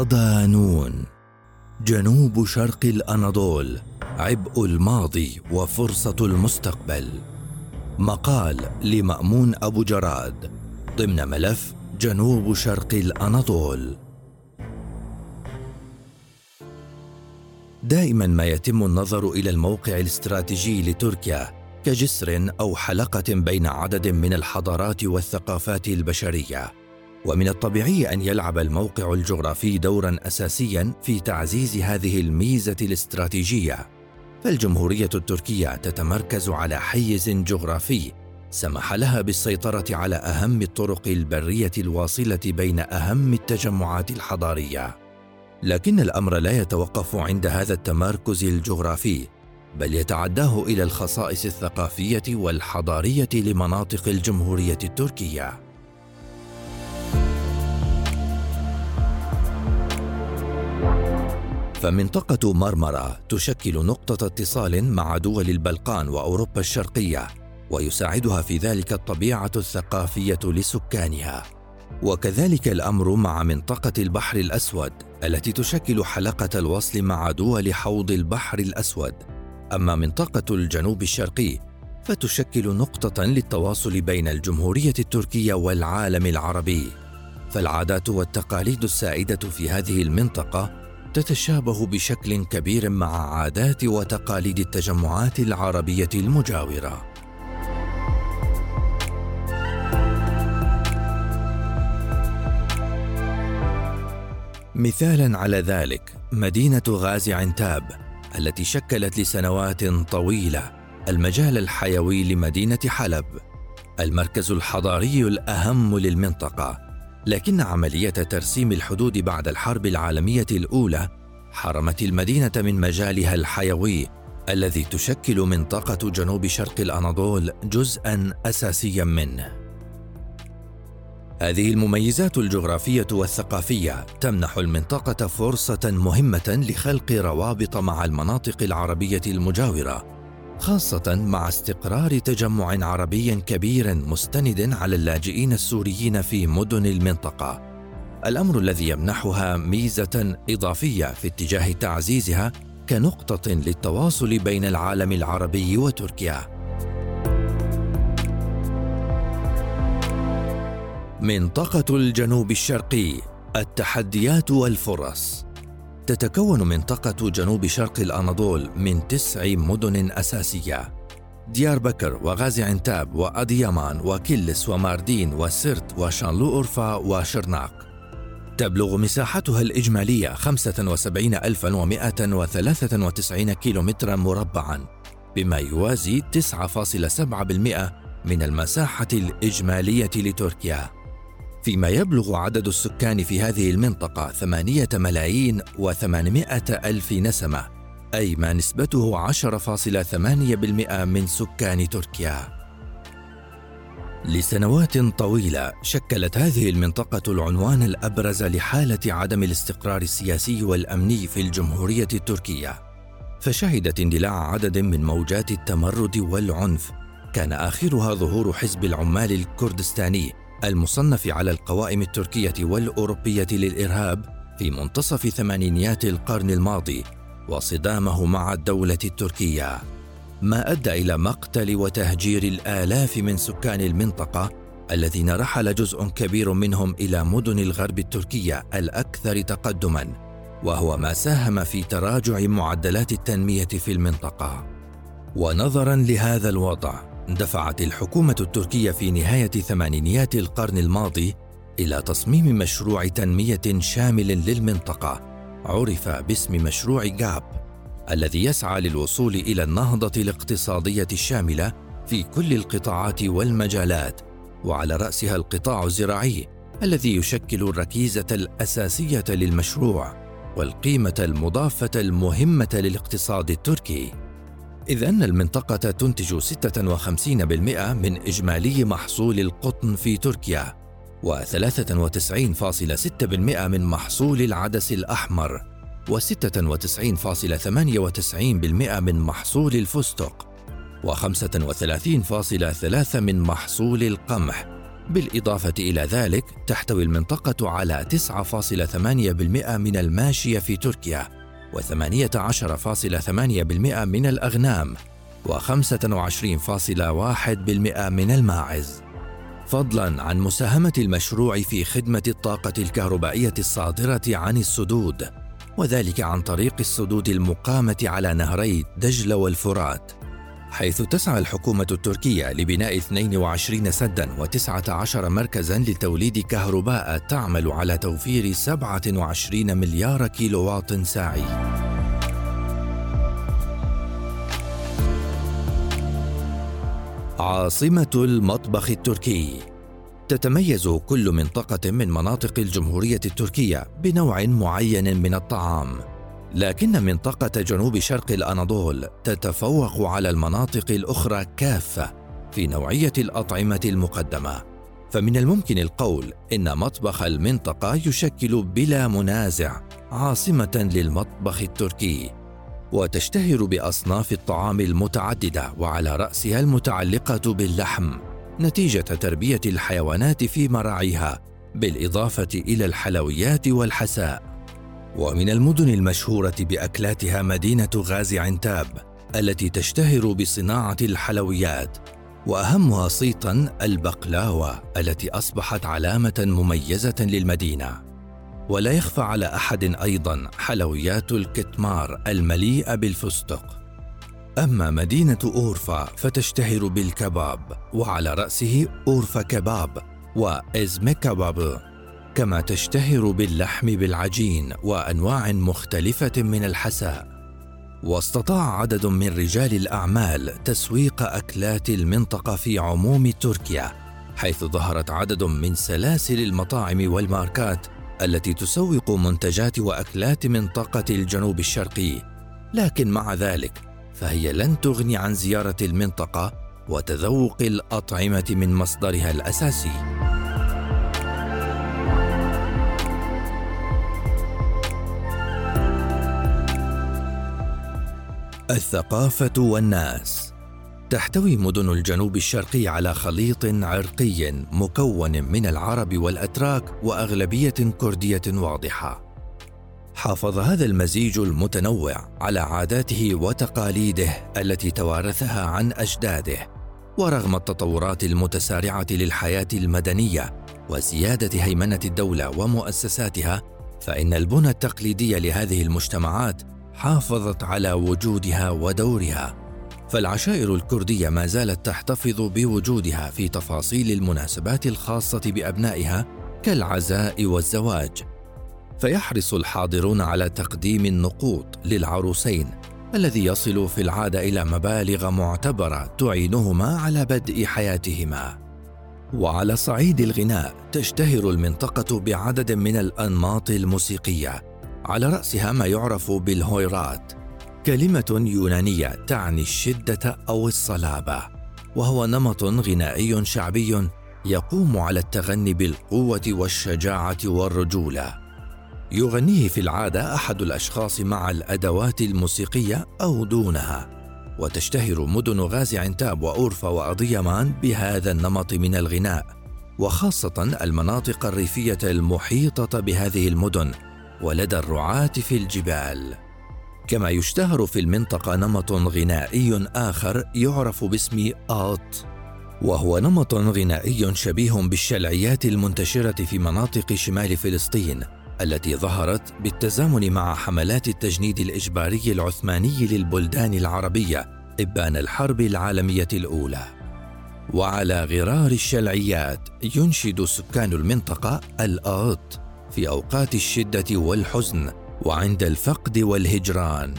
صدانون جنوب شرق الأناضول عبء الماضي وفرصة المستقبل. مقال لمأمون أبو جراد ضمن ملف جنوب شرق الأناضول. دائما ما يتم النظر إلى الموقع الاستراتيجي لتركيا كجسر أو حلقة بين عدد من الحضارات والثقافات البشرية. ومن الطبيعي أن يلعب الموقع الجغرافي دورا أساسيا في تعزيز هذه الميزة الاستراتيجية. فالجمهورية التركية تتمركز على حيز جغرافي سمح لها بالسيطرة على أهم الطرق البرية الواصلة بين أهم التجمعات الحضارية. لكن الأمر لا يتوقف عند هذا التمركز الجغرافي بل يتعداه إلى الخصائص الثقافية والحضارية لمناطق الجمهورية التركية. فمنطقة مرمرة تشكل نقطة اتصال مع دول البلقان وأوروبا الشرقية ويساعدها في ذلك الطبيعة الثقافية لسكانها. وكذلك الأمر مع منطقة البحر الأسود التي تشكل حلقة الوصل مع دول حوض البحر الأسود. أما منطقة الجنوب الشرقي فتشكل نقطة للتواصل بين الجمهورية التركية والعالم العربي. فالعادات والتقاليد السائدة في هذه المنطقة تتشابه بشكل كبير مع عادات وتقاليد التجمعات العربية المجاورة. مثالا على ذلك مدينة غازي عنتاب التي شكلت لسنوات طويلة المجال الحيوي لمدينة حلب المركز الحضاري الأهم للمنطقة. لكن عملية ترسيم الحدود بعد الحرب العالمية الأولى حرمت المدينة من مجالها الحيوي الذي تشكل منطقة جنوب شرق الأناضول جزءا أساسيا منه. هذه المميزات الجغرافية والثقافية تمنح المنطقة فرصة مهمة لخلق روابط مع المناطق العربية المجاورة خاصة مع استقرار تجمع عربي كبير مستند على اللاجئين السوريين في مدن المنطقة. الأمر الذي يمنحها ميزة إضافية في اتجاه تعزيزها كنقطة للتواصل بين العالم العربي وتركيا. منطقة الجنوب الشرقي التحديات والفرص تتكون منطقة جنوب شرق الأناضول من تسع مدن أساسية. ديار بكر وغازي عنتاب وأديامان وكلس وماردين وسرت وشانلو أورفا وشرناق. تبلغ مساحتها الإجمالية 75193 كيلومترا مربعا بما يوازي 9.7% من المساحة الإجمالية لتركيا. فيما يبلغ عدد السكان في هذه المنطقة ثمانية ملايين وثمانمائة ألف نسمة أي ما نسبته 10.8% من سكان تركيا. لسنوات طويلة شكلت هذه المنطقة العنوان الأبرز لحالة عدم الاستقرار السياسي والأمني في الجمهورية التركية. فشهدت اندلاع عدد من موجات التمرد والعنف. كان آخرها ظهور حزب العمال الكردستاني المصنف على القوائم التركية والأوروبية للإرهاب في منتصف ثمانينيات القرن الماضي وصدامه مع الدولة التركية. ما أدى إلى مقتل وتهجير الآلاف من سكان المنطقة الذين رحل جزء كبير منهم إلى مدن الغرب التركية الأكثر تقدماً وهو ما ساهم في تراجع معدلات التنمية في المنطقة. ونظرا لهذا الوضع دفعت الحكومة التركية في نهاية ثمانينيات القرن الماضي إلى تصميم مشروع تنمية شامل للمنطقة. عرف باسم مشروع جاب الذي يسعى للوصول إلى النهضة الاقتصادية الشاملة في كل القطاعات والمجالات وعلى رأسها القطاع الزراعي الذي يشكل الركيزة الأساسية للمشروع والقيمة المضافة المهمة للاقتصاد التركي. إذ أن المنطقة تنتج 56% من إجمالي محصول القطن في تركيا و93.6% من محصول العدس الأحمر و96.98% من محصول الفستق و35.3 من محصول القمح. بالإضافة إلى ذلك تحتوي المنطقة على 9.8% من الماشية في تركيا. و18.8% من الأغنام و25.1% من الماعز. فضلا عن مساهمة المشروع في خدمة الطاقة الكهربائية الصادرة عن السدود وذلك عن طريق السدود المقامة على نهري دجلة والفرات. حيث تسعى الحكومة التركية لبناء 22 سدا و19 مركزا لتوليد كهرباء تعمل على توفير 27 مليار كيلووات ساعي. عاصمة المطبخ التركي تتميز كل منطقة من مناطق الجمهورية التركية بنوع معين من الطعام لكن منطقة جنوب شرق الأناضول تتفوق على المناطق الأخرى كافة في نوعية الأطعمة المقدمة. فمن الممكن القول إن مطبخ المنطقة يشكل بلا منازع عاصمة للمطبخ التركي وتشتهر بأصناف الطعام المتعددة وعلى رأسها المتعلقة باللحم نتيجة تربية الحيوانات في مراعيها بالإضافة إلى الحلويات والحساء. ومن المدن المشهورة بأكلاتها مدينة غازي عنتاب التي تشتهر بصناعة الحلويات وأهمها صيتا البقلاوة التي أصبحت علامة مميزة للمدينة. ولا يخفى على أحد أيضا حلويات الكتمار المليئة بالفستق. أما مدينة أورفا فتشتهر بالكباب وعلى رأسه أورفا كباب وإزمي كباب. كما تشتهر باللحم بالعجين وأنواع مختلفة من الحساء. واستطاع عدد من رجال الأعمال تسويق أكلات المنطقة في عموم تركيا حيث ظهرت عدد من سلاسل المطاعم والماركات التي تسوق منتجات وأكلات منطقة الجنوب الشرقي. لكن مع ذلك فهي لن تغني عن زيارة المنطقة وتذوق الأطعمة من مصدرها الأساسي. الثقافة والناس تحتوي مدن الجنوب الشرقي على خليط عرقي مكون من العرب والأتراك وأغلبية كردية واضحة. حافظ هذا المزيج المتنوع على عاداته وتقاليده التي توارثها عن أجداده، ورغم التطورات المتسارعة للحياة المدنية وزيادة هيمنة الدولة ومؤسساتها، فإن البنى التقليدي لهذه المجتمعات حافظت على وجودها ودورها. فالعشائر الكردية ما زالت تحتفظ بوجودها في تفاصيل المناسبات الخاصة بأبنائها كالعزاء والزواج. فيحرص الحاضرون على تقديم النقوط للعروسين الذي يصل في العادة إلى مبالغ معتبرة تعينهما على بدء حياتهما. وعلى صعيد الغناء تشتهر المنطقة بعدد من الأنماط الموسيقية على رأسها ما يعرف بالهويرات كلمة يونانية تعني الشدة أو الصلابة وهو نمط غنائي شعبي يقوم على التغني بالقوة والشجاعة والرجولة. يغنيه في العادة أحد الأشخاص مع الأدوات الموسيقية أو دونها وتشتهر مدن غازي عنتاب وأورفا وأضيمان بهذا النمط من الغناء وخاصة المناطق الريفية المحيطة بهذه المدن. ولدى الرعاة في الجبال. كما يشتهر في المنطقة نمط غنائي آخر يعرف باسم آط وهو نمط غنائي شبيه بالشلعيات المنتشرة في مناطق شمال فلسطين التي ظهرت بالتزامن مع حملات التجنيد الإجباري العثماني للبلدان العربية إبان الحرب العالمية الأولى. وعلى غرار الشلعيات ينشد سكان المنطقة الآط. في أوقات الشدة والحزن وعند الفقد والهجران.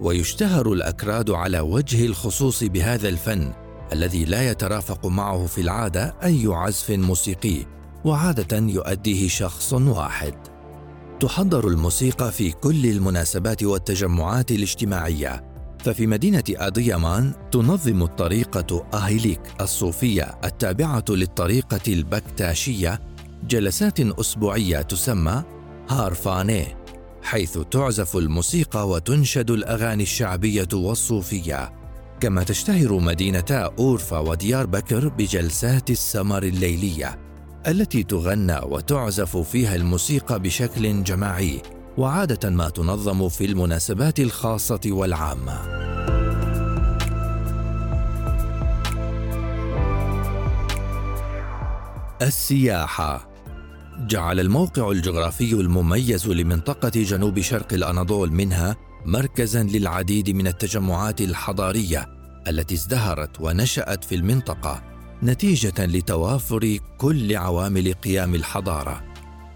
ويشتهر الأكراد على وجه الخصوص بهذا الفن الذي لا يترافق معه في العادة أي عزف موسيقي وعادة يؤديه شخص واحد. تحضر الموسيقى في كل المناسبات والتجمعات الاجتماعية ففي مدينة أديامان تنظم الطريقة أهيليك الصوفية التابعة للطريقة البكتاشية جلسات أسبوعية تسمى هارفاني حيث تعزف الموسيقى وتنشد الأغاني الشعبية والصوفية كما تشتهر مدينتا أورفا وديار بكر بجلسات السمر الليلية التي تغنى وتعزف فيها الموسيقى بشكل جماعي وعادة ما تنظم في المناسبات الخاصة والعامة. السياحة جعل الموقع الجغرافي المميز لمنطقة جنوب شرق الأناضول منها مركزا للعديد من التجمعات الحضارية التي ازدهرت ونشأت في المنطقة نتيجة لتوافر كل عوامل قيام الحضارة.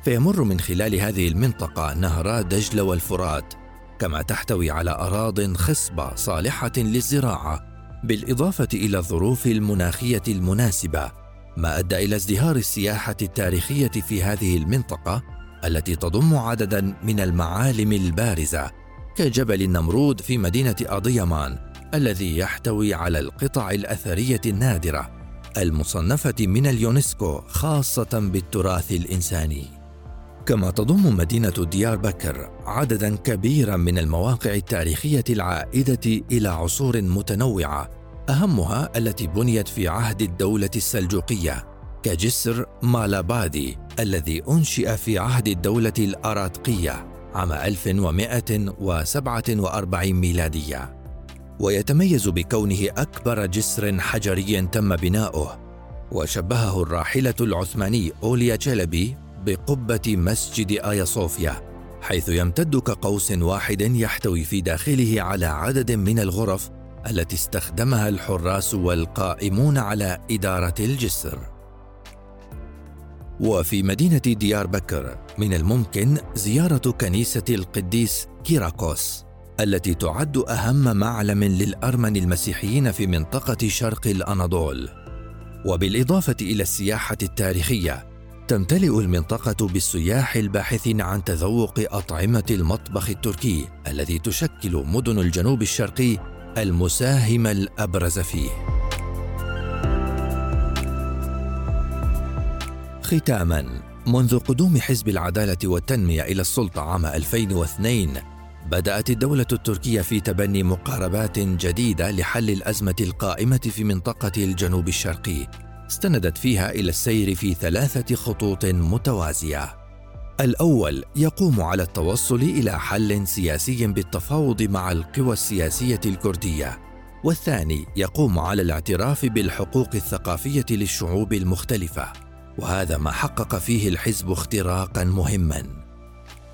فيمر من خلال هذه المنطقة نهرا دجلة والفرات كما تحتوي على أراض خصبة صالحة للزراعة بالإضافة إلى الظروف المناخية المناسبة. ما أدى إلى ازدهار السياحة التاريخية في هذه المنطقة التي تضم عددا من المعالم البارزة كجبل النمرود في مدينة أضيمان الذي يحتوي على القطع الأثرية النادرة المصنفة من اليونسكو خاصة بالتراث الإنساني. كما تضم مدينة ديار بكر عددا كبيرا من المواقع التاريخية العائدة إلى عصور متنوعة أهمها التي بنيت في عهد الدولة السلجوقية كجسر مالابادي الذي أنشئ في عهد الدولة الأراتقية عام 1147 ميلادية. ويتميز بكونه أكبر جسر حجري تم بناؤه وشبهه الراحلة العثماني أوليا تشيلبي بقبة مسجد آيا صوفيا حيث يمتد كقوس واحد يحتوي في داخله على عدد من الغرف التي استخدمها الحراس والقائمون على إدارة الجسر. وفي مدينة ديار بكر من الممكن زيارة كنيسة القديس كيراكوس التي تعد أهم معلم للأرمن المسيحيين في منطقة شرق الأناضول. وبالإضافة إلى السياحة التاريخية تمتلئ المنطقة بالسياح الباحثين عن تذوق أطعمة المطبخ التركي الذي تشكل مدن الجنوب الشرقي المساهم الأبرز فيه. ختاما منذ قدوم حزب العدالة والتنمية إلى السلطة عام 2002 بدأت الدولة التركية في تبني مقاربات جديدة لحل الأزمة القائمة في منطقة الجنوب الشرقي استندت فيها إلى السير في ثلاثة خطوط متوازية الأول يقوم على التوصل إلى حل سياسي بالتفاوض مع القوى السياسية الكردية والثاني يقوم على الاعتراف بالحقوق الثقافية للشعوب المختلفة وهذا ما حقق فيه الحزب اختراقا مهما.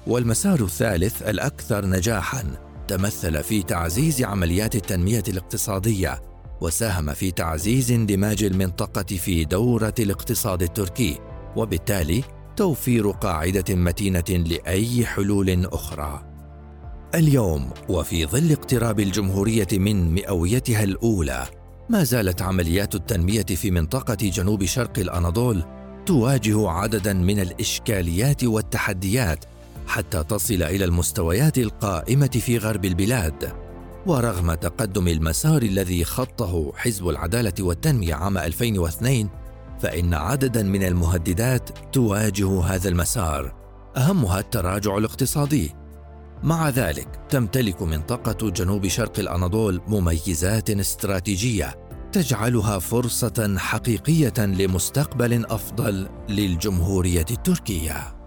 والمسار الثالث الأكثر نجاحا تمثل في تعزيز عمليات التنمية الاقتصادية وساهم في تعزيز اندماج المنطقة في دورة الاقتصاد التركي وبالتالي توفير قاعدة متينة لأي حلول أخرى. اليوم وفي ظل اقتراب الجمهورية من مئويتها الأولى، ما زالت عمليات التنمية في منطقة جنوب شرق الأناضول تواجه عددا من الإشكاليات والتحديات حتى تصل إلى المستويات القائمة في غرب البلاد. ورغم تقدم المسار الذي خطه حزب العدالة والتنمية عام 2002 فإن عددا من المهددات تواجه هذا المسار أهمها التراجع الاقتصادي. مع ذلك تمتلك منطقة جنوب شرق الأناضول مميزات استراتيجية تجعلها فرصة حقيقية لمستقبل أفضل للجمهورية التركية.